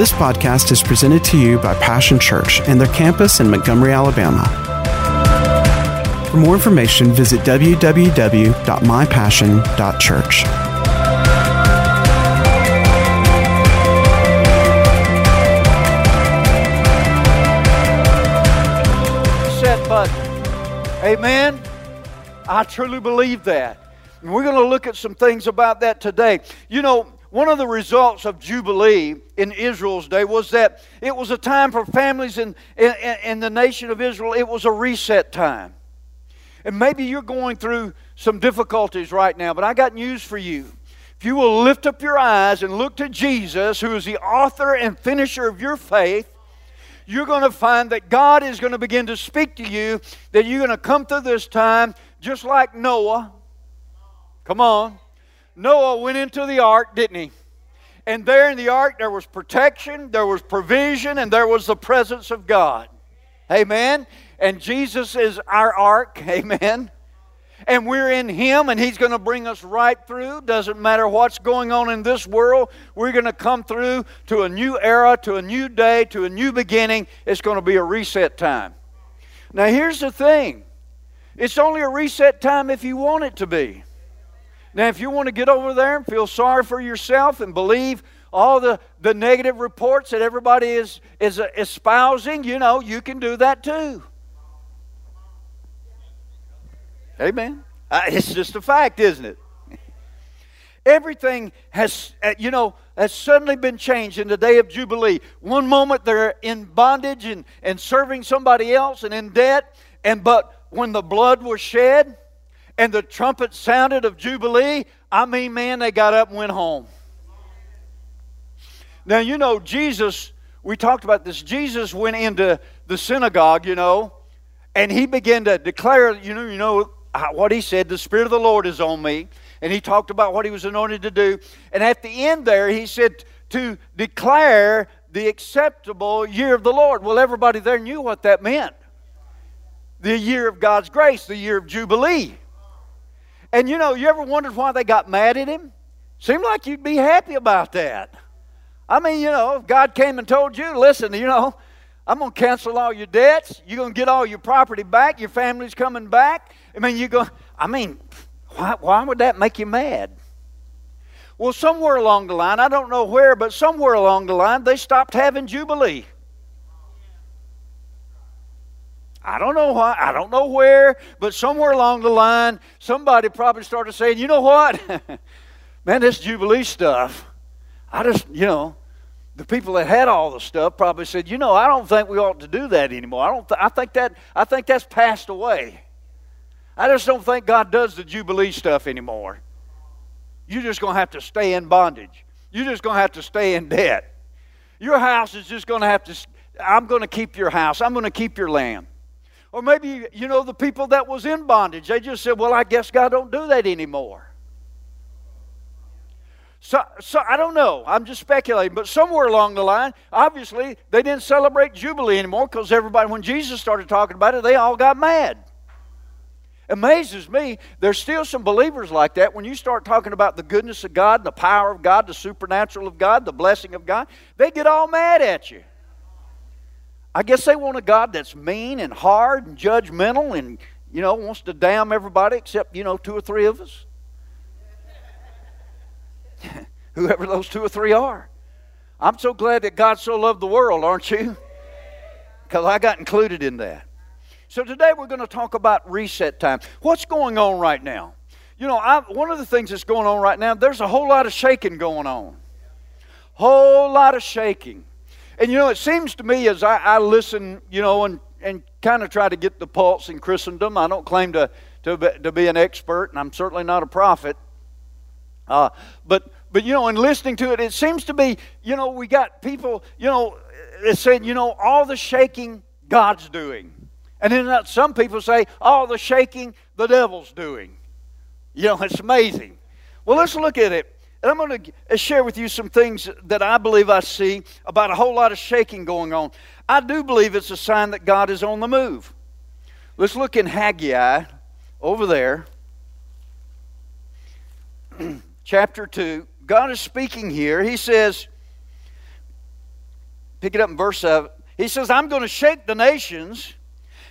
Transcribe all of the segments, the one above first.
This podcast is presented to you by Passion Church and their campus in Montgomery, Alabama. For more information, visit www.mypassion.church. Amen. I truly believe that. And we're going to look at some things about that today. You know, one of the results of Jubilee in Israel's day was that it was a time for families in, in, in, the nation of Israel, it was a reset time. And maybe you're going through some difficulties right now, but I got news for you. If you will lift up your eyes and look to Jesus, who is the author and finisher of your faith, you're going to find that God is going to begin to speak to you, that you're going to come through this time just like Noah. Come on. Noah went into the ark, didn't he? And there in the ark, there was protection, there was provision, and there was the presence of God. Amen. And Jesus is our ark. Amen. And we're in Him, and He's going to bring us right through. Doesn't matter what's going on in this world, we're going to come through to a new era, to a new day, to a new beginning. It's going to be a reset time. Now, here's the thing it's only a reset time if you want it to be. Now, if you want to get over there and feel sorry for yourself and believe all the, the negative reports that everybody is, is espousing, you know, you can do that too. Amen. Uh, it's just a fact, isn't it? Everything has, uh, you know, has suddenly been changed in the day of Jubilee. One moment they're in bondage and, and serving somebody else and in debt, and but when the blood was shed, and the trumpet sounded of Jubilee, I mean, man, they got up and went home. Now, you know, Jesus, we talked about this. Jesus went into the synagogue, you know, and he began to declare, you know, you know uh, what he said, the Spirit of the Lord is on me. And he talked about what he was anointed to do. And at the end there, he said to declare the acceptable year of the Lord. Well, everybody there knew what that meant the year of God's grace, the year of Jubilee. And you know, you ever wondered why they got mad at him? Seemed like you'd be happy about that. I mean, you know, if God came and told you, listen, you know, I'm going to cancel all your debts. You're going to get all your property back. Your family's coming back. I mean, you go, I mean, why, why would that make you mad? Well, somewhere along the line, I don't know where, but somewhere along the line, they stopped having Jubilee. I don't know why, I don't know where, but somewhere along the line, somebody probably started saying, you know what? Man, this Jubilee stuff, I just, you know, the people that had all the stuff probably said, you know, I don't think we ought to do that anymore. I don't. Th- I think that. I think that's passed away. I just don't think God does the Jubilee stuff anymore. You're just going to have to stay in bondage. You're just going to have to stay in debt. Your house is just going to have to. I'm going to keep your house. I'm going to keep your land. Or maybe, you know, the people that was in bondage, they just said, well, I guess God don't do that anymore. So, so I don't know. I'm just speculating. But somewhere along the line, obviously, they didn't celebrate Jubilee anymore because everybody, when Jesus started talking about it, they all got mad. Amazes me, there's still some believers like that. When you start talking about the goodness of God, the power of God, the supernatural of God, the blessing of God, they get all mad at you. I guess they want a God that's mean and hard and judgmental and, you know, wants to damn everybody except, you know, two or three of us. Whoever those two or three are. I'm so glad that God so loved the world, aren't you? Because I got included in that. So today we're going to talk about reset time. What's going on right now? You know, I, one of the things that's going on right now, there's a whole lot of shaking going on. Whole lot of shaking. And you know, it seems to me as I, I listen, you know, and, and kind of try to get the pulse in Christendom, I don't claim to, to, be, to be an expert, and I'm certainly not a prophet. Uh, but, but, you know, in listening to it, it seems to be, you know, we got people, you know, it said, you know, all the shaking God's doing. And then some people say, all the shaking the devil's doing. You know, it's amazing. Well, let's look at it and I'm going to uh, share with you some things that I believe I see about a whole lot of shaking going on. I do believe it's a sign that God is on the move. Let's look in Haggai over there, chapter 2. God is speaking here. He says, pick it up in verse 7. He says, I'm going to shake the nations,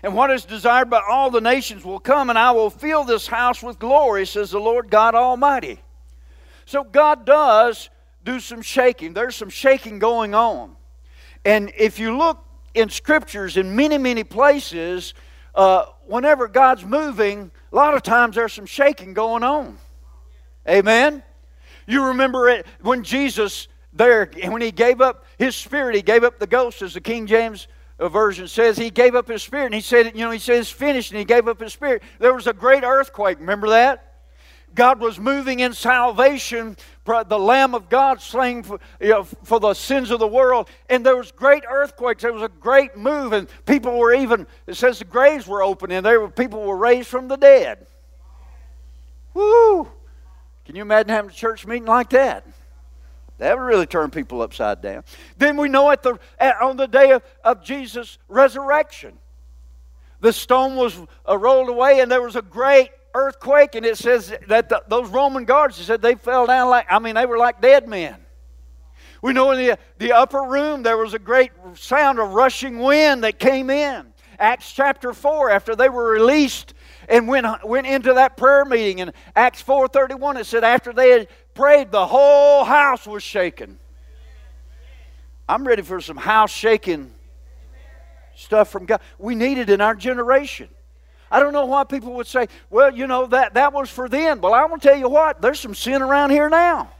and what is desired by all the nations will come, and I will fill this house with glory, says the Lord God Almighty. So God does do some shaking. There's some shaking going on. And if you look in scriptures in many, many places, uh, whenever God's moving, a lot of times there's some shaking going on. Amen? You remember it when Jesus there, when he gave up his spirit, he gave up the ghost, as the King James version says. He gave up his spirit, and he said, you know, he it's finished, and he gave up his spirit. There was a great earthquake. Remember that? God was moving in salvation, the Lamb of God slain for, you know, for the sins of the world. And there was great earthquakes. There was a great move, and people were even, it says the graves were open, and there were, people were raised from the dead. Woo! Can you imagine having a church meeting like that? That would really turn people upside down. Then we know at the, at, on the day of, of Jesus' resurrection, the stone was uh, rolled away, and there was a great earthquake, and it says that the, those Roman guards, said they fell down like, I mean, they were like dead men. We know in the, the upper room there was a great sound of rushing wind that came in. Acts chapter 4, after they were released and went, went into that prayer meeting, in Acts 4.31, it said after they had prayed, the whole house was shaken. I'm ready for some house shaking stuff from God. We need it in our generation. I don't know why people would say, well, you know, that, that was for then. Well, I want to tell you what, there's some sin around here now.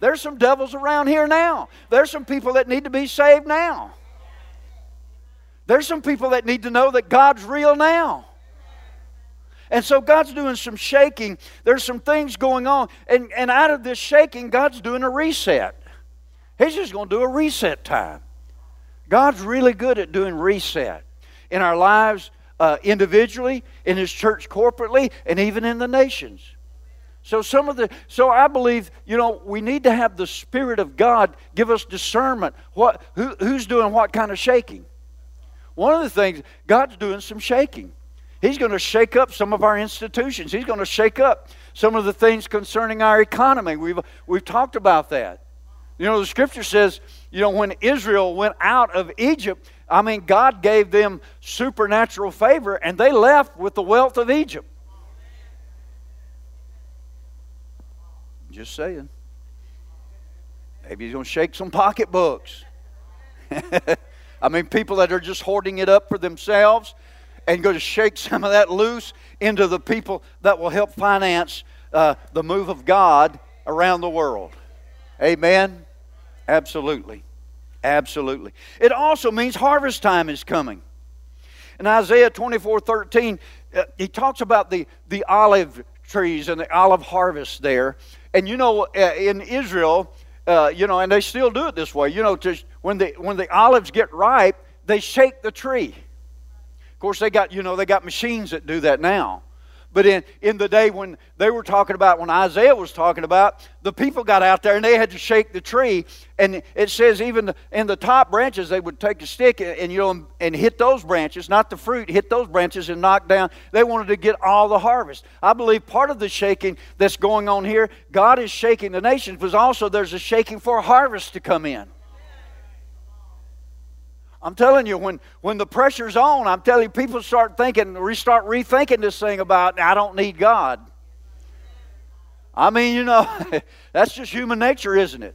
There's some devils around here now. There's some people that need to be saved now. There's some people that need to know that God's real now. And so God's doing some shaking. There's some things going on. And, and out of this shaking, God's doing a reset. He's just going to do a reset time. God's really good at doing reset in our lives uh, individually, in his church corporately, and even in the nations. So some of the so I believe you know we need to have the Spirit of God give us discernment. What who, who's doing what kind of shaking? One of the things God's doing some shaking. He's going to shake up some of our institutions. He's going to shake up some of the things concerning our economy. We've we've talked about that. You know the Scripture says you know when Israel went out of Egypt I mean, God gave them supernatural favor, and they left with the wealth of Egypt. Just saying. Maybe he's going to shake some pocketbooks. I mean, people that are just hoarding it up for themselves and going to shake some of that loose into the people that will help finance uh, the move of God around the world. Amen? Absolutely. Absolutely. It also means harvest time is coming. In Isaiah 24 13, uh, he talks about the, the olive trees and the olive harvest there. And you know, uh, in Israel, uh, you know, and they still do it this way. You know, to, when the when the olives get ripe, they shake the tree. Of course, they got you know they got machines that do that now. But in, in the day when they were talking about, when Isaiah was talking about, the people got out there and they had to shake the tree. And it says even in the top branches, they would take a stick and, and you know and hit those branches, not the fruit, hit those branches and knock down. They wanted to get all the harvest. I believe part of the shaking that's going on here, God is shaking the nations, but also there's a shaking for harvest to come in. I'm telling you, when, when the pressure's on, I'm telling you, people start thinking, restart rethinking this thing about, I don't need God. I mean, you know, that's just human nature, isn't it?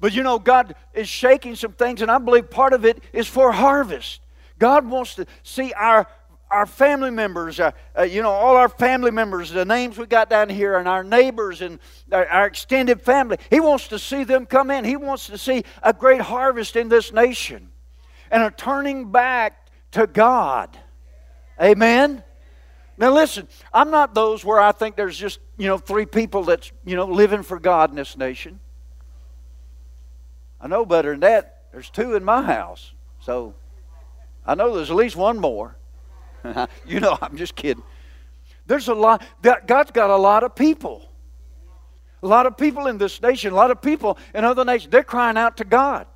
But you know, God is shaking some things, and I believe part of it is for harvest. God wants to see our our family members, uh, uh, you know, all our family members, the names we got down here, and our neighbors and our, our, extended family. He wants to see them come in. He wants to see a great harvest in this nation and a turning back to God. Amen? Now, listen, I'm not those where I think there's just, you know, three people that's, you know, living for God in this nation. I know better than that. There's two in my house. So I know there's at least one more. you know, I'm just kidding. There's a lot, God's got a lot of people. A lot of people in this nation, a lot of people in other nations, they're crying out to God.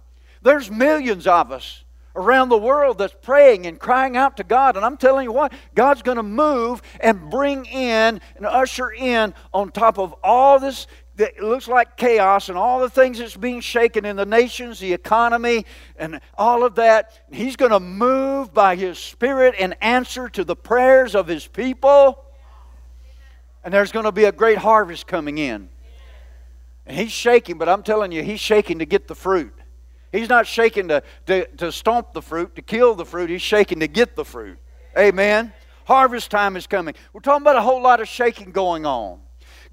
There's millions of us around the world that's praying and crying out to God. And I'm telling you what, God's going to move and bring in and usher in on top of all this it looks like chaos and all the things that's being shaken in the nations, the economy, and all of that. He's going to move by His Spirit and answer to the prayers of His people. And there's going to be a great harvest coming in. And He's shaking, but I'm telling you, He's shaking to get the fruit. He's not shaking to, to, to stomp the fruit, to kill the fruit. He's shaking to get the fruit. Amen. Harvest time is coming. We're talking about a whole lot of shaking going on.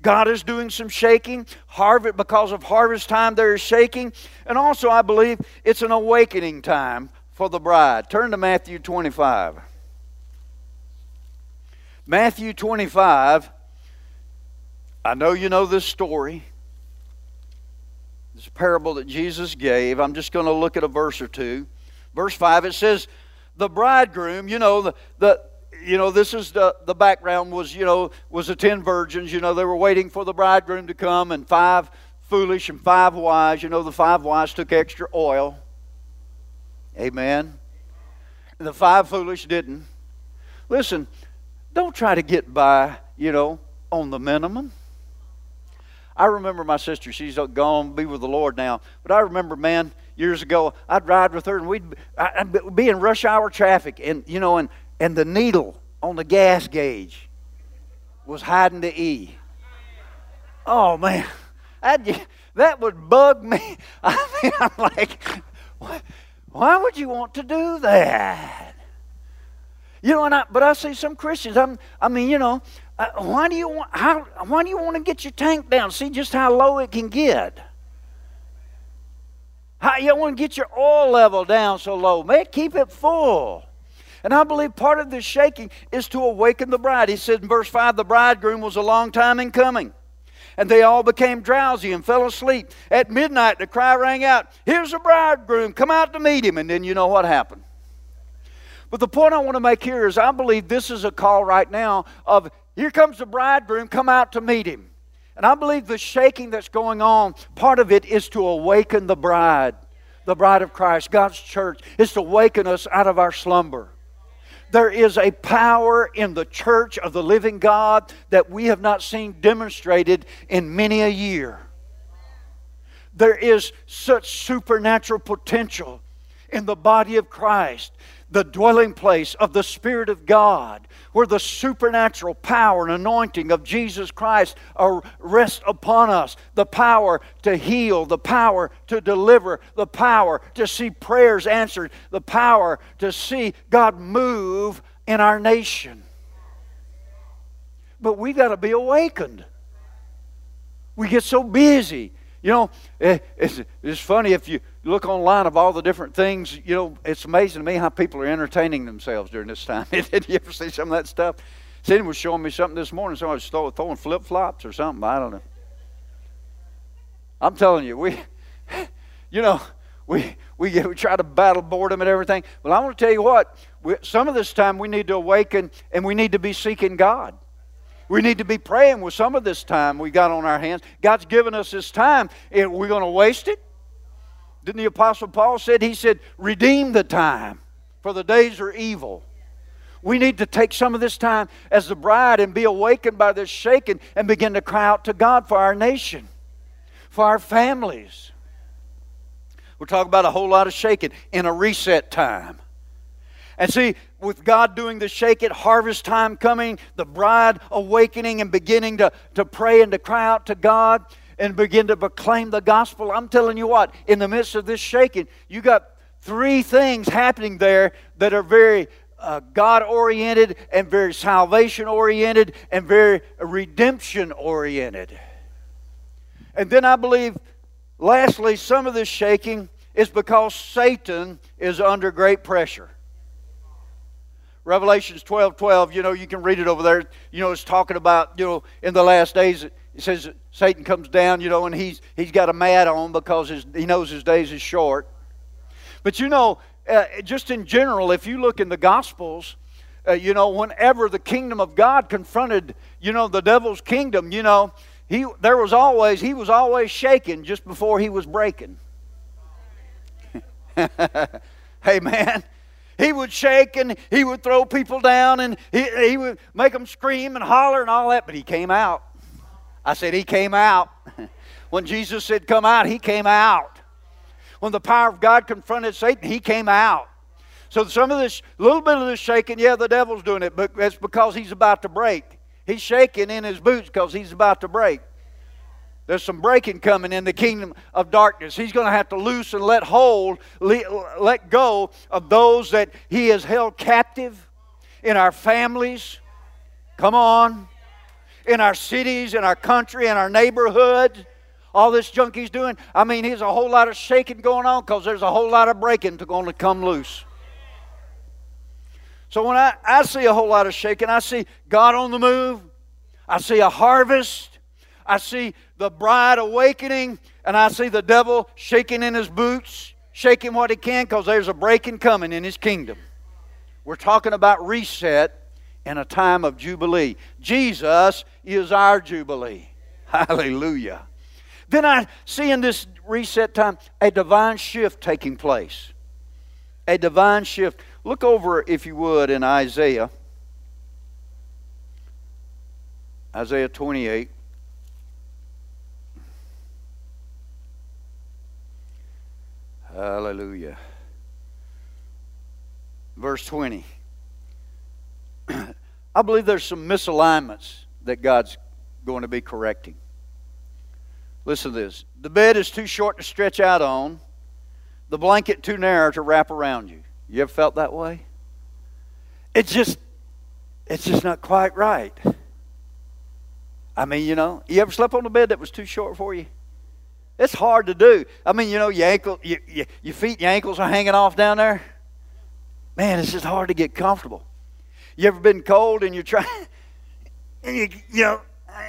God is doing some shaking. Harvest, because of harvest time, there is shaking. And also, I believe it's an awakening time for the bride. Turn to Matthew 25. Matthew 25. I know you know this story. This parable that Jesus gave. I'm just going to look at a verse or two. Verse 5, it says, The bridegroom, you know, the, the you know, this is the, the background was, you know, was the ten virgins. You know, they were waiting for the bridegroom to come, and five foolish and five wise. You know, the five wise took extra oil. Amen. The five foolish didn't. Listen, don't try to get by, you know, on the minimum. I remember my sister, she's gone be with the Lord now, but I remember, man, years ago, I'd ride with her and we'd I'd be in rush hour traffic, and, you know, and and the needle on the gas gauge was hiding the E. Oh man, that that would bug me. I mean, I'm like, why would you want to do that? You know, and I, but I see some Christians. I'm, I mean, you know, uh, why do you want? How? Why do you want to get your tank down? See just how low it can get. How you want to get your oil level down so low? Man, keep it full. And I believe part of this shaking is to awaken the bride. He said in verse 5 the bridegroom was a long time in coming. And they all became drowsy and fell asleep. At midnight, the cry rang out, Here's the bridegroom, come out to meet him. And then you know what happened. But the point I want to make here is I believe this is a call right now of, Here comes the bridegroom, come out to meet him. And I believe the shaking that's going on, part of it is to awaken the bride, the bride of Christ, God's church, is to awaken us out of our slumber. There is a power in the church of the living God that we have not seen demonstrated in many a year. There is such supernatural potential in the body of Christ the dwelling place of the Spirit of God, where the supernatural power and anointing of Jesus Christ rest upon us. The power to heal, the power to deliver, the power to see prayers answered, the power to see God move in our nation. But we got to be awakened. We get so busy. You know, it's, it's funny if you look online of all the different things, you know, it's amazing to me how people are entertaining themselves during this time. Did you ever see some of that stuff? Cindy was showing me something this morning. Somebody was throwing flip flops or something. I don't know. I'm telling you, we, you know, we, we, we try to battle boredom and everything. Well, I want to tell you what, we, some of this time we need to awaken and we need to be seeking God. We need to be praying with some of this time we got on our hands. God's given us this time. Are we going to waste it? Didn't the Apostle Paul said, he said, redeem the time, for the days are evil. We need to take some of this time as the bride and be awakened by this shaking and begin to cry out to God for our nation, for our families. We're talking about a whole lot of shaking in a reset time. And see, with God doing the shake harvest time coming, the bride awakening and beginning to, to pray and to cry out to God, and begin to proclaim the gospel. I'm telling you what, in the midst of this shaking, you got three things happening there that are very uh, God oriented and very salvation oriented and very redemption oriented. And then I believe, lastly, some of this shaking is because Satan is under great pressure. Revelations 12 12, you know, you can read it over there. You know, it's talking about, you know, in the last days, it says Satan comes down, you know, and he's, he's got a mat on because his, he knows his days is short. But you know, uh, just in general, if you look in the Gospels, uh, you know, whenever the kingdom of God confronted, you know, the devil's kingdom, you know, he there was always he was always shaken just before he was breaking. hey man, he would shake and he would throw people down and he, he would make them scream and holler and all that, but he came out. I said, He came out. When Jesus said, Come out, he came out. When the power of God confronted Satan, he came out. So some of this, little bit of this shaking, yeah, the devil's doing it, but it's because he's about to break. He's shaking in his boots because he's about to break. There's some breaking coming in the kingdom of darkness. He's going to have to loose and let hold, let go of those that he has held captive in our families. Come on. In our cities, in our country, in our neighborhood. All this junk he's doing. I mean, there's a whole lot of shaking going on because there's a whole lot of breaking to going to come loose. So when I, I see a whole lot of shaking, I see God on the move. I see a harvest. I see the bride awakening, and I see the devil shaking in his boots, shaking what he can because there's a breaking coming in his kingdom. We're talking about reset in a time of Jubilee. Jesus is our Jubilee. Hallelujah. Then I see in this reset time a divine shift taking place. A divine shift. Look over, if you would, in Isaiah. Isaiah 28. Hallelujah. Verse 20. I believe there's some misalignments that God's going to be correcting. Listen to this. The bed is too short to stretch out on, the blanket too narrow to wrap around you. You ever felt that way? It's just it's just not quite right. I mean, you know, you ever slept on a bed that was too short for you? It's hard to do. I mean, you know, your ankle, your, your, your feet, your ankles are hanging off down there. Man, it's just hard to get comfortable. You ever been cold and you're trying, and you, you know,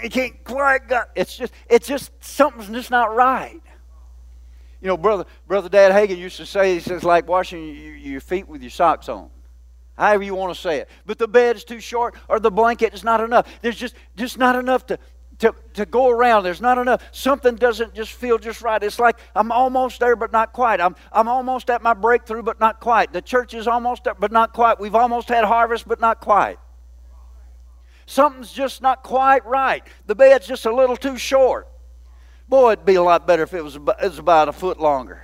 you can't quite got. It's just, it's just something's just not right. You know, brother, brother Dad Hagin used to say, he says, like washing your, feet with your socks on however you want to say it. But the bed is too short or the blanket is not enough. There's just, just not enough to, to, to go around. There's not enough. Something doesn't just feel just right. It's like I'm almost there, but not quite. I'm, I'm almost at my breakthrough, but not quite. The church is almost there, but not quite. We've almost had harvest, but not quite. Something's just not quite right. The bed's just a little too short. Boy, it'd be a lot better if it was about, it was about a foot longer.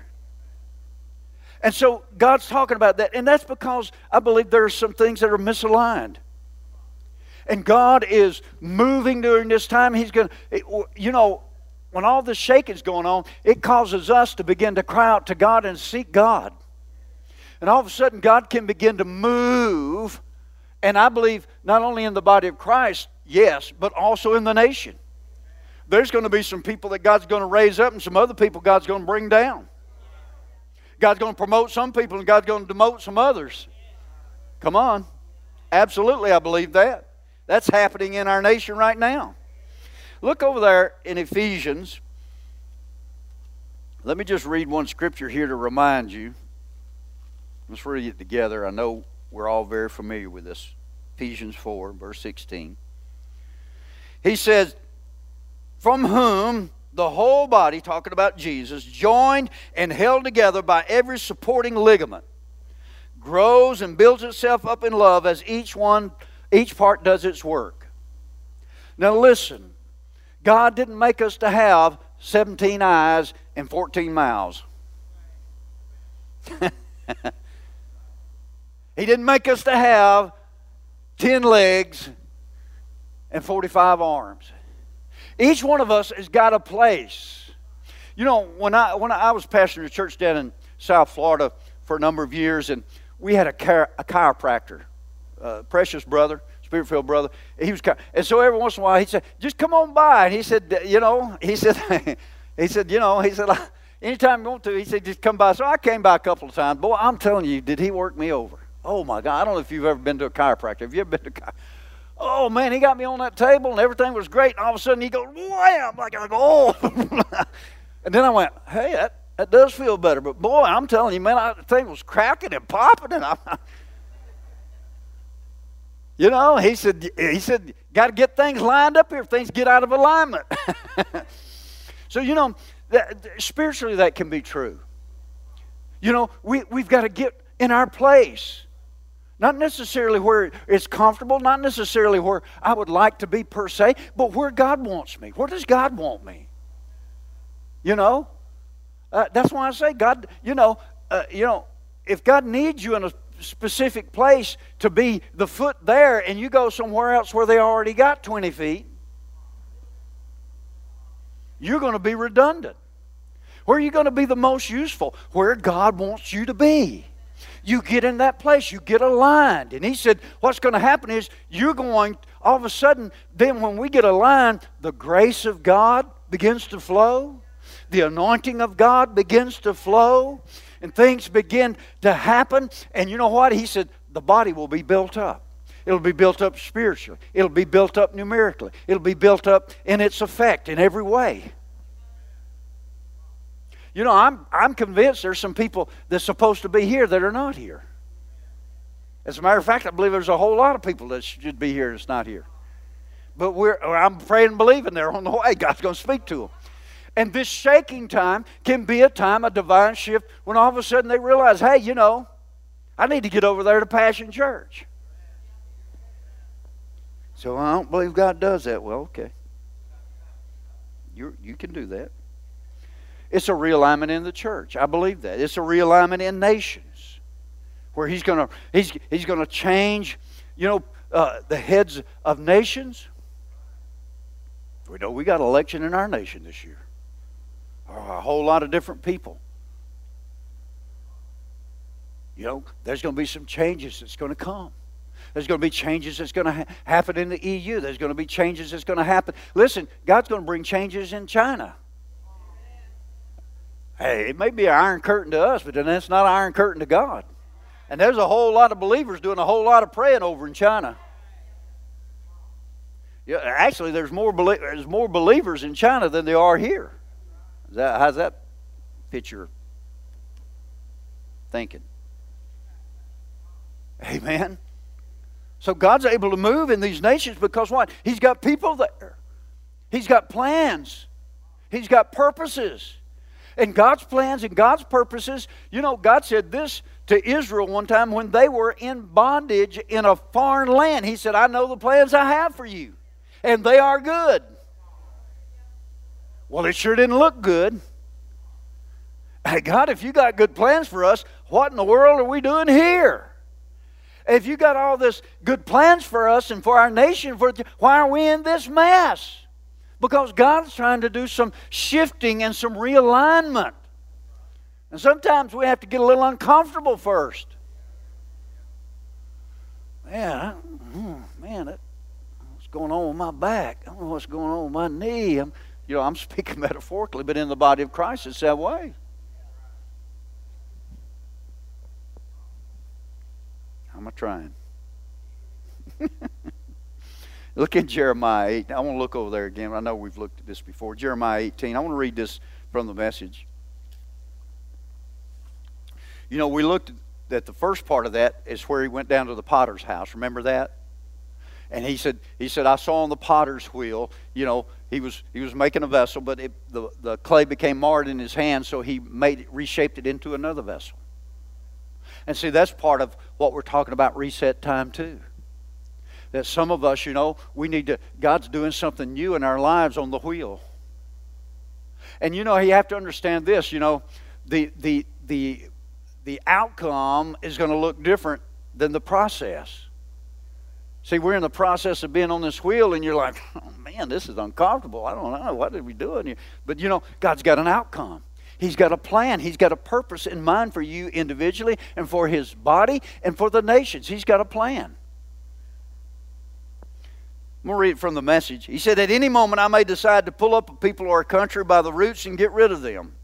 And so God's talking about that. And that's because I believe there are some things that are misaligned. And God is moving during this time. He's going to, you know, when all this shaking's going on, it causes us to begin to cry out to God and seek God. And all of a sudden, God can begin to move. And I believe not only in the body of Christ, yes, but also in the nation. There's going to be some people that God's going to raise up and some other people God's going to bring down. God's going to promote some people and God's going to demote some others. Come on. Absolutely, I believe that. That's happening in our nation right now. Look over there in Ephesians. Let me just read one scripture here to remind you. Let's read it together. I know we're all very familiar with this. Ephesians 4, verse 16. He says, From whom the whole body, talking about Jesus, joined and held together by every supporting ligament, grows and builds itself up in love as each one each part does its work. Now listen, God didn't make us to have 17 eyes and 14 mouths. he didn't make us to have 10 legs and 45 arms. Each one of us has got a place. You know, when I when I was pastoring a church down in South Florida for a number of years, and we had a, car, a chiropractor uh, precious brother, spirit filled brother. He was, kind, and so every once in a while he said, "Just come on by." And he said, "You know," he said, "He said, you know," he said, "Anytime you want to," he said, "Just come by." So I came by a couple of times. Boy, I'm telling you, did he work me over? Oh my God! I don't know if you've ever been to a chiropractor. Have you ever been to a chiropractor? Oh man, he got me on that table and everything was great. And all of a sudden he goes, wham! Like I go, oh. and then I went, hey, that, that does feel better. But boy, I'm telling you, man, I, the thing was cracking and popping, and I, you know, he said, he said, got to get things lined up here. Things get out of alignment. so, you know, that, spiritually that can be true. You know, we, we've got to get in our place. Not necessarily where it's comfortable, not necessarily where I would like to be per se, but where God wants me. Where does God want me? You know? Uh, that's why I say God, you know, uh, you know, if God needs you in a specific place to be the foot there and you go somewhere else where they already got 20 feet, you're going to be redundant. Where are you going to be the most useful? Where God wants you to be. You get in that place, you get aligned. And he said, What's going to happen is you're going, all of a sudden, then when we get aligned, the grace of God begins to flow, the anointing of God begins to flow, and things begin to happen. And you know what? He said, The body will be built up. It'll be built up spiritually. It'll be built up numerically. It'll be built up in its effect in every way. You know, I'm, I'm convinced there's some people that's supposed to be here that are not here. As a matter of fact, I believe there's a whole lot of people that should be here that's not here. But we're, I'm praying and believing they're on the way. God's going to speak to them. And this shaking time can be a time of divine shift when all of a sudden they realize, hey, you know, I need to get over there to Passion Church. So I don't believe God does that. Well, okay. you you can do that. It's a realignment in the church. I believe that. It's a realignment in nations where he's going to he's, he's going to change, you know, uh, the heads of nations. We know we got election in our nation this year. A whole lot of different people. You know, there's going to be some changes that's going to come. There's going to be changes that's going to ha- happen in the EU. There's going to be changes that's going to happen. Listen, God's going to bring changes in China. Hey, it may be an iron curtain to us, but then that's not an iron curtain to God. And there's a whole lot of believers doing a whole lot of praying over in China. Yeah, actually, there's more, there's more believers in China than there are here. That, how's that picture thinking? Amen. So God's able to move in these nations because what? He's got people there. He's got plans. He's got purposes. And God's plans and God's purposes, you know, God said this to Israel one time when they were in bondage in a foreign land. He said, I know the plans I have for you, and they are good. Well, it sure didn't look good. Hey, God, if you got good plans for us, what in the world are we doing here? If you got all this good plans for us and for our nation, for why are we in this mess? Because God's trying to do some shifting and some realignment. And sometimes we have to get a little uncomfortable first. Man, hmm, man, what's going on with my back? I don't know what's going on with my knee. I'm, you know, I'm speaking metaphorically, but in the body of Christ, it's that way. How am I trying? look in Jeremiah 8. I want to look over there again. I know we've looked at this before. Jeremiah 18. I want to read this from the message. You know, we looked at the first part of that is where he went down to the potter's house. Remember that? And he said, he said, I saw on the potter's wheel, you know, he was he was making a vessel, but it, the, the clay became marred in his hand, so he made it, reshaped it into another vessel. And see, that's part of what we're talking about reset time, too. That some of us, you know, we need to, God's doing something new in our lives on the wheel. And you know, you have to understand this, you know, the, the, the, the outcome is going to look different than the process. See, we're in the process of being on this wheel, and you're like, oh man, this is uncomfortable. I don't know. What are we doing here? But you know, God's got an outcome. He's got a plan. He's got a purpose in mind for you individually and for his body and for the nations. He's got a plan. I'm going to read it from the message. He said, At any moment, I may decide to pull up a people or a country by the roots and get rid of them.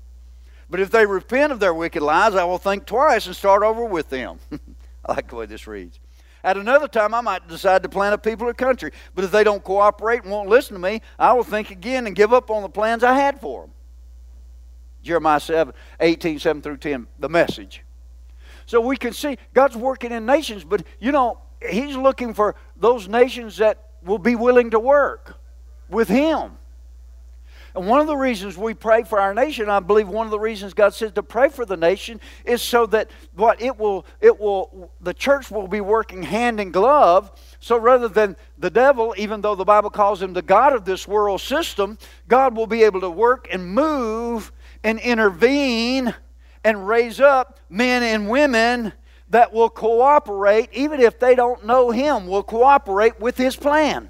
But if they repent of their wicked lives, I will think twice and start over with them. I like the way this reads. At another time, I might decide to plant a people or country. But if they don't cooperate and won't listen to me, I will think again and give up on the plans I had for them. Jeremiah 7, 18, 7 through 10, the message. So we can see God's working in nations, but you know, He's looking for those nations that will be willing to work with Him. And one of the reasons we pray for our nation, I believe one of the reasons God says to pray for the nation is so that what it will it will the church will be working hand in glove so rather than the devil, even though the Bible calls him the God of this world system, God will be able to work and move and intervene and raise up men and women that will cooperate, even if they don't know him, will cooperate with his plan.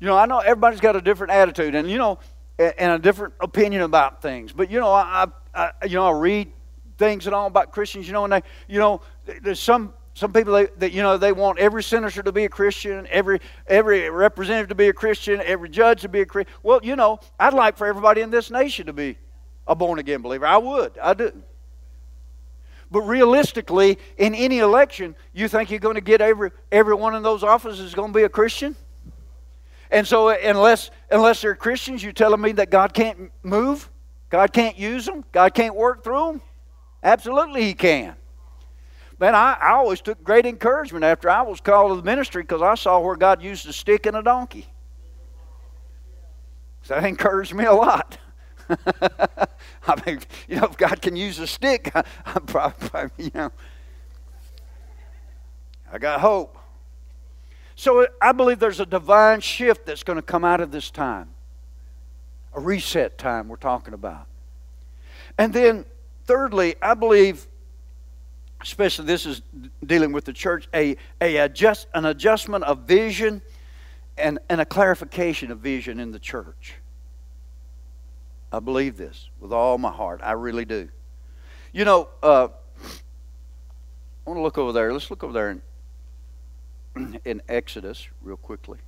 You know, I know everybody's got a different attitude, and you know, and a different opinion about things. But you know, I, I you know, I read things and all about Christians. You know, and they, you know, there's some some people that, that, you know they want every senator to be a Christian, every every representative to be a Christian, every judge to be a Christian. Well, you know, I'd like for everybody in this nation to be a born again believer. I would. I do. But realistically, in any election, you think you're going to get every every one in those offices is going to be a Christian? And so, uh, unless unless they're Christians, you're telling me that God can't move, God can't use them, God can't work through them? Absolutely, He can. Man, I, I always took great encouragement after I was called to the ministry because I saw where God used a stick and a donkey. So that encouraged me a lot. I mean, you know, if God can use a stick, I, am probably, you know, I got hope. So I believe there's a divine shift that's going to come out of this time, a reset time we're talking about. And then, thirdly, I believe especially this is dealing with the church, a, a adjust, an adjustment of vision and, and a clarification of vision in the church. I believe this with all my heart. I really do. You know, uh, I want to look over there. Let's look over there in, in Exodus real quickly.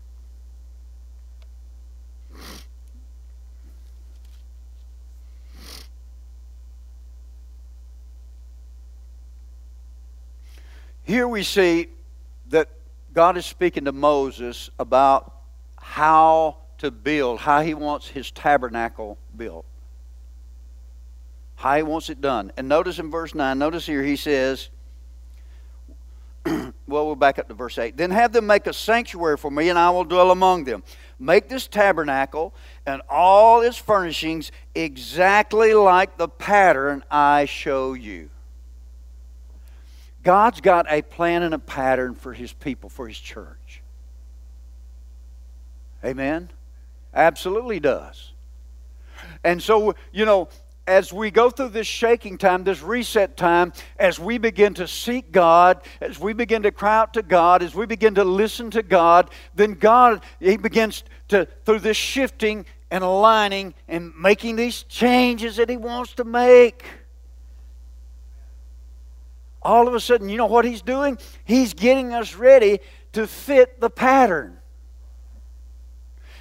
Here we see that God is speaking to Moses about how to build, how he wants his tabernacle built, how he wants it done. And notice in verse 9, notice here he says, well, we'll back up to verse 8. Then have them make a sanctuary for me, and I will dwell among them. Make this tabernacle and all its furnishings exactly like the pattern I show you. God's got a plan and a pattern for His people, for His church. Amen? Absolutely does. And so, you know, as we go through this shaking time, this reset time, as we begin to seek God, as we begin to cry out to God, as we begin to listen to God, then God, He begins to, through this shifting and aligning and making these changes that He wants to make all of a sudden, you know what he's doing? He's getting us ready to fit the pattern.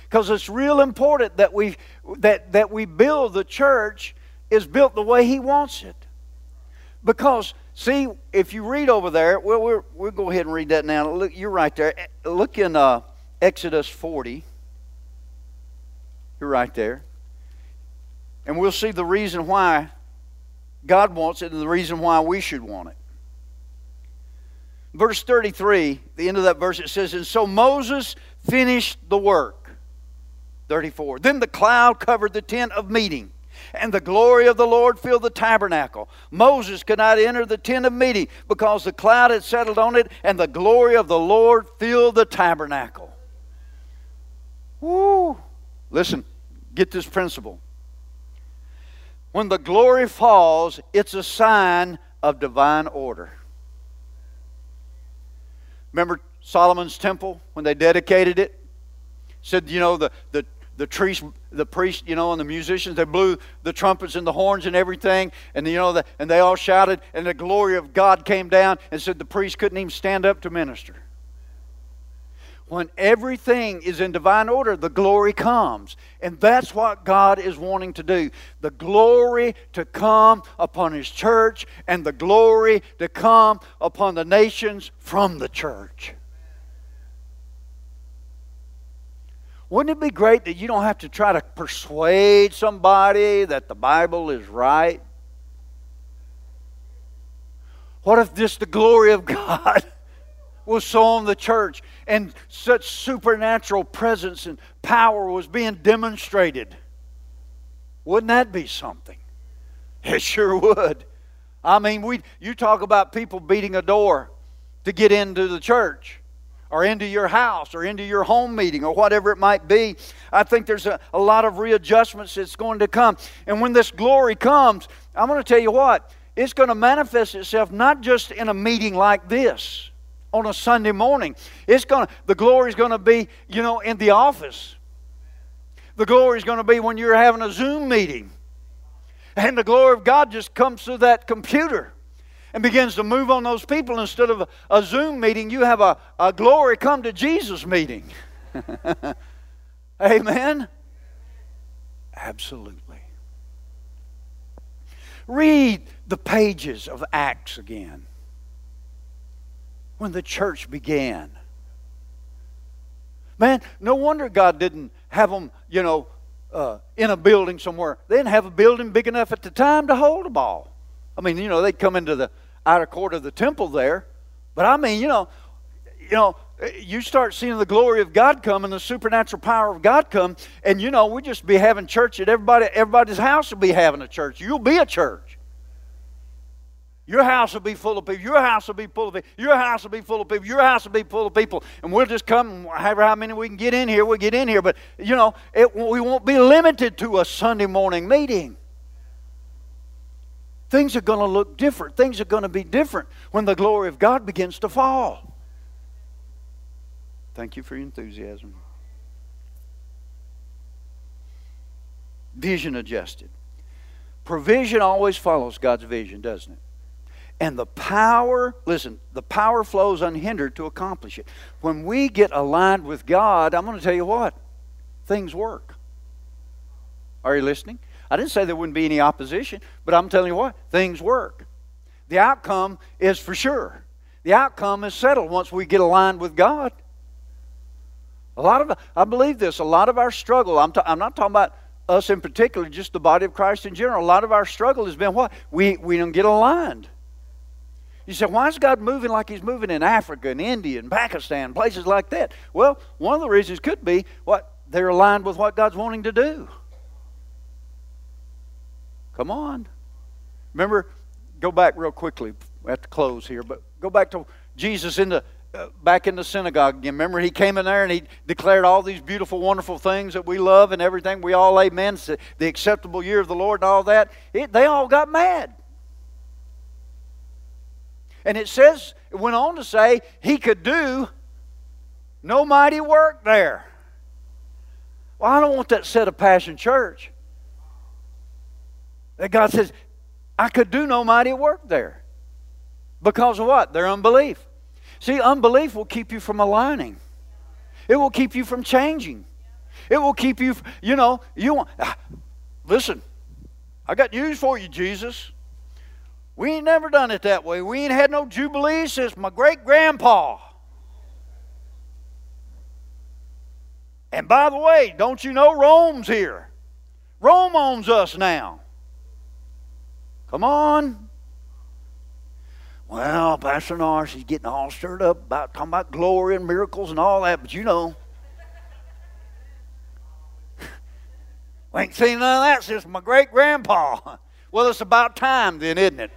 Because it's real important that we, that, that we build the church is built the way he wants it. Because, see, if you read over there, well, we'll, we'll go ahead and read that now. Look, you're right there. Look in uh, Exodus 40. You're right there. And we'll see the reason why God wants it and the reason why we should want it. Verse 33, the end of that verse, it says, And so Moses finished the work. 34. Then the cloud covered the tent of meeting, and the glory of the Lord filled the tabernacle. Moses could not enter the tent of meeting because the cloud had settled on it, and the glory of the Lord filled the tabernacle. Woo! Listen, get this principle. When the glory falls, it's a sign of divine order. Remember Solomon's temple when they dedicated it? Said, you know, the, the, the trees, the priest, you know, and the musicians, they blew the trumpets and the horns and everything, and you know, the, and they all shouted, and the glory of God came down, and said the priest couldn't even stand up to minister. When everything is in divine order, the glory comes. And that's what God is wanting to do. The glory to come upon His church and the glory to come upon the nations from the church. Wouldn't it be great that you don't have to try to persuade somebody that the Bible is right? What if just the glory of God? was so on the church, and such supernatural presence and power was being demonstrated. Wouldn't that be something? It sure would. I mean, we, you talk about people beating a door to get into the church or into your house or into your home meeting or whatever it might be. I think there's a, a lot of readjustments that's going to come. And when this glory comes, I'm going to tell you what, it's going to manifest itself not just in a meeting like this on a Sunday morning. It's going to, the glory is going to be, you know, in the office. The glory is going to be when you're having a Zoom meeting. And the glory of God just comes through that computer and begins to move on those people. Instead of a, Zoom meeting, you have a, a glory come to Jesus meeting. Amen? Absolutely. Read the pages of Acts again. When the church began. Man, no wonder God didn't have them, you know, uh, in a building somewhere. They didn't have a building big enough at the time to hold a ball. I mean, you know, they'd come into the outer court of the temple there. But I mean, you know, you know, you start seeing the glory of God come and the supernatural power of God come, and you know, we just be having church at everybody, everybody's house will be having a church. You'll be a church. Your house will be full of people. Your house will be full of people. Your house will be full of people. Your house will be full of people. And we'll just come, however how many we can get in here, we'll get in here. But, you know, it, we won't be limited to a Sunday morning meeting. Things are going to look different. Things are going to be different when the glory of God begins to fall. Thank you for your enthusiasm. Vision adjusted. Provision always follows God's vision, doesn't it? And the power, listen, the power flows unhindered to accomplish it. When we get aligned with God, I'm going to tell you what, things work. Are you listening? I didn't say there wouldn't be any opposition, but I'm telling you what, things work. The outcome is for sure. The outcome is settled once we get aligned with God. A lot of, I believe this, a lot of our struggle, I'm, I'm not talking about us in particular, just the body of Christ in general. A lot of our struggle has been what? We, we don't get aligned. You say, why is God moving like He's moving in Africa and India and Pakistan, places like that? Well, one of the reasons could be what they're aligned with what God's wanting to do. Come on. Remember, go back real quickly. We have to close here, but go back to Jesus in the uh, back in the synagogue again. Remember, he came in there and he declared all these beautiful, wonderful things that we love and everything. We all amen. The acceptable year of the Lord and all that. It, they all got mad. And it says, it went on to say, he could do no mighty work there. Well, I don't want that set of Passion Church. That God says, I could do no mighty work there. Because of what? Their unbelief. See, unbelief will keep you from aligning. It will keep you from changing. It will keep you, you know, you want, ah, listen, I got news for you, Jesus. We ain't never done it that way. We ain't had no Jubilee since my great grandpa. And by the way, don't you know Rome's here? Rome owns us now. Come on. Well, Pastor Norris, he's getting all stirred up about talking about glory and miracles and all that, but you know. we ain't seen none of that since my great grandpa. Well, it's about time then, isn't it?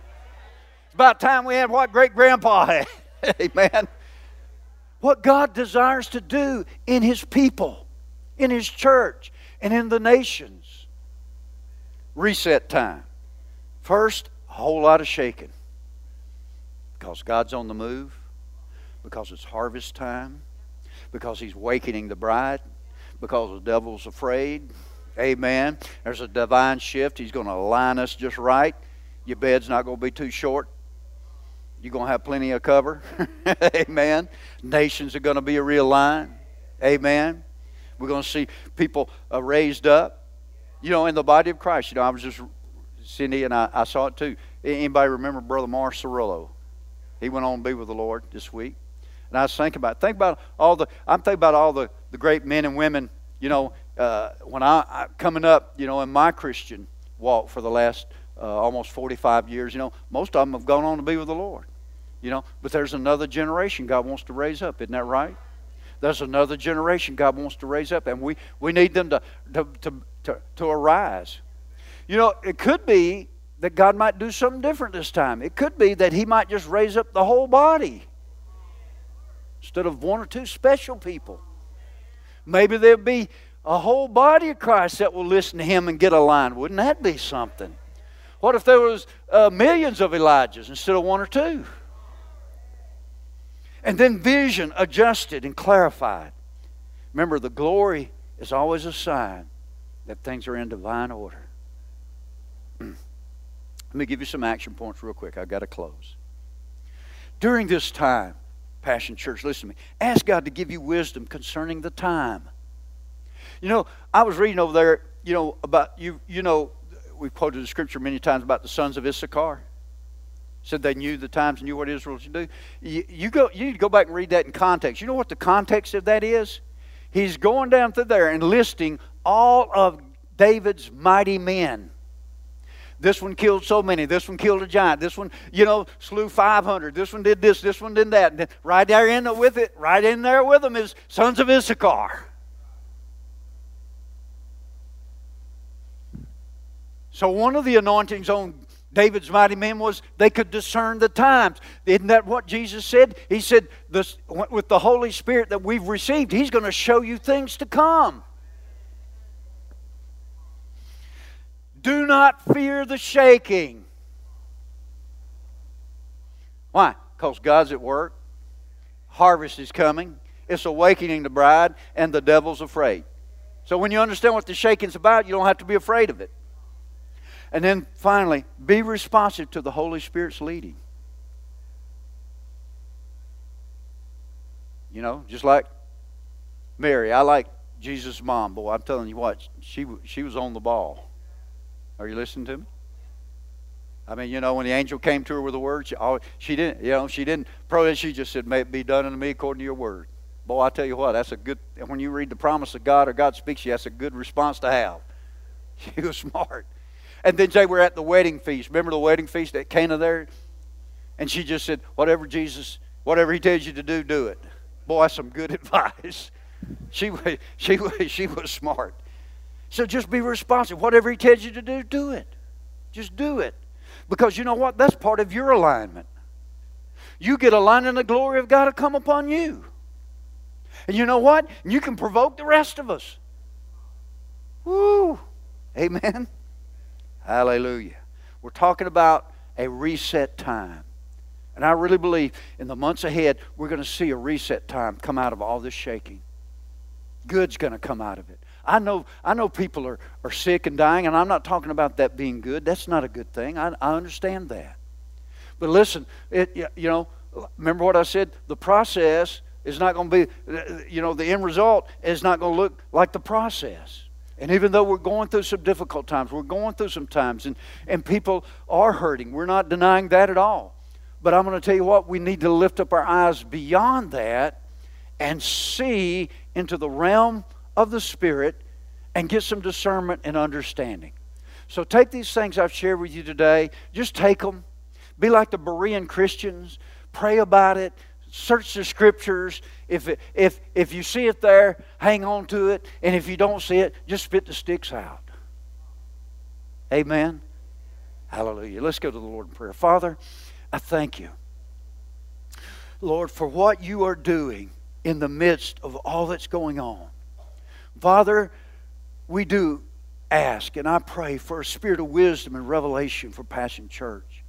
It's about time we had what great grandpa had. Amen. What God desires to do in His people, in His church, and in the nations. Reset time. First, a whole lot of shaking. Because God's on the move, because it's harvest time, because He's wakening the bride, because the devil's afraid. Amen. There's a divine shift. He's going to align us just right. Your bed's not going to be too short. You're going to have plenty of cover. Amen. Nations are going to be realigned. Amen. We're going to see people uh, raised up. You know, in the body of Christ. You know, I was just, Cindy and I, I saw it too. Anybody remember Brother Morris Cerullo? He went on to be with the Lord this week. And I was thinking about, think about all the, I'm thinking about all the, the great men and women, you know, uh, when I, I, coming up, you know, in my Christian walk for the last uh, almost 45 years, you know, most of them have gone on to be with the Lord. You know, but there's another generation God wants to raise up. Isn't that right? There's another generation God wants to raise up, and we, we need them to, to, to, to, to arise. You know, it could be that God might do something different this time. It could be that He might just raise up the whole body instead of one or two special people. Maybe there'll be a whole body of Christ that will listen to Him and get aligned. Wouldn't that be something? What if there was uh, millions of Elijahs instead of one or two? And then vision adjusted and clarified. Remember, the glory is always a sign that things are in divine order. Let me give you some action points real quick. I've got to close. During this time, Passion Church, listen to me. Ask God to give you wisdom concerning the time. You know, I was reading over there, you know, about you, you know, we've quoted the scripture many times about the sons of Issachar. Said they knew the times, and knew what Israel should do. You, you go, you need to go back and read that in context. You know what the context of that is? He's going down through there and listing all of David's mighty men. This one killed so many. This one killed a giant. This one, you know, slew 500. This one did this. This one did that. And right there in with it, right in there with them is sons of Issachar. So one of the anointings on David's mighty men was they could discern the times. Isn't that what Jesus said? He said, this, with the Holy Spirit that we've received, He's going to show you things to come. Do not fear the shaking. Why? Because God's at work. Harvest is coming. It's awakening the bride, and the devil's afraid. So when you understand what the shaking's about, you don't have to be afraid of it. And then finally, be responsive to the Holy Spirit's leading. You know, just like Mary. I like Jesus' mom. Boy, I'm telling you what, she, she was on the ball. Are you listening to me? I mean, you know, when the angel came to her with the word, she, she didn't, you know, she didn't pray. She just said, "May it be done unto me according to your word." Boy, I tell you what, that's a good. When you read the promise of God or God speaks to you, that's a good response to have. She was smart. And then they were at the wedding feast. Remember the wedding feast at Cana there? And she just said, "Whatever Jesus, whatever He tells you to do, do it." Boy, that's some good advice. She was, she was, she was smart. So just be responsive. Whatever He tells you to do, do it. Just do it. Because you know what? That's part of your alignment. You get aligned and the glory of God to come upon you. And you know what? You can provoke the rest of us. Woo! Amen. Hallelujah. We're talking about a reset time. And I really believe in the months ahead, we're going to see a reset time come out of all this shaking. Good's going to come out of it. I know, I know people are, are sick and dying, and I'm not talking about that being good. That's not a good thing. I, I understand that. But listen, it, you know, remember what I said? The process is not going to be, uh, you know, the end result is not going to look like the process. And even though we're going through some difficult times, we're going through some times, and, and people are hurting. We're not denying that at all. But I'm going to tell you what, we need to lift up our eyes beyond that and see into the realm of the Spirit and get some discernment and understanding. So take these things I've shared with you today, just take them. Be like the Berean Christians, pray about it, search the scriptures. If, it, if, if you see it there, hang on to it. And if you don't see it, just spit the sticks out. Amen. Hallelujah. Let's go to the Lord in prayer. Father, I thank you, Lord, for what you are doing in the midst of all that's going on. Father, we do ask and I pray for a spirit of wisdom and revelation for Passion Church.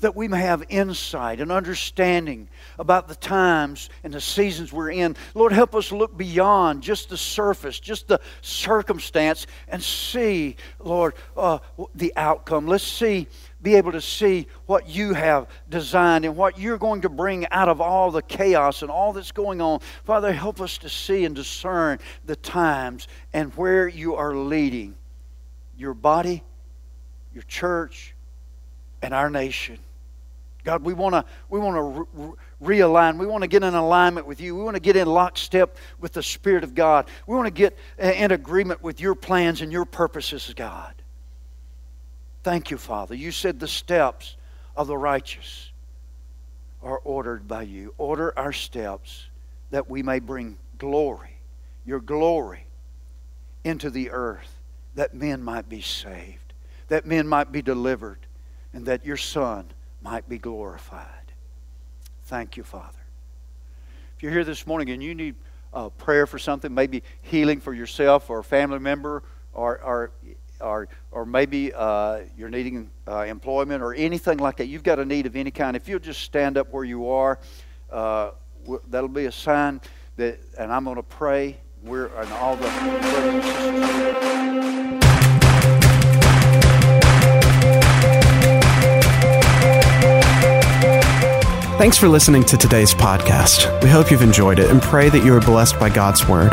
That we may have insight and understanding about the times and the seasons we're in. Lord, help us look beyond just the surface, just the circumstance, and see, Lord, uh, the outcome. Let's see be able to see what you have designed and what you're going to bring out of all the chaos and all that's going on. Father, help us to see and discern the times and where you are leading your body, your church, and our nation. God, we want to we want to re- realign. We want to get in alignment with you. We want to get in lockstep with the Spirit of God. We want to get uh, in agreement with your plans and your purposes, God. Thank you, Father. You said the steps of the righteous are ordered by you. Order our steps that we may bring glory, your glory, into the earth, that men might be saved, that men might be delivered, and that your Son might be glorified. Thank you, Father. If you're here this morning and you need uh, prayer for something, maybe healing for yourself or a family member, or, or, or, or maybe uh, you're needing uh, employment or anything like that, you've got a need of any kind, if you'll just stand up where you are, uh, that'll be a sign that, and I'm going to pray. We're and all the Thanks for listening to today's podcast. We hope you've enjoyed it and pray that you are blessed by God's Word.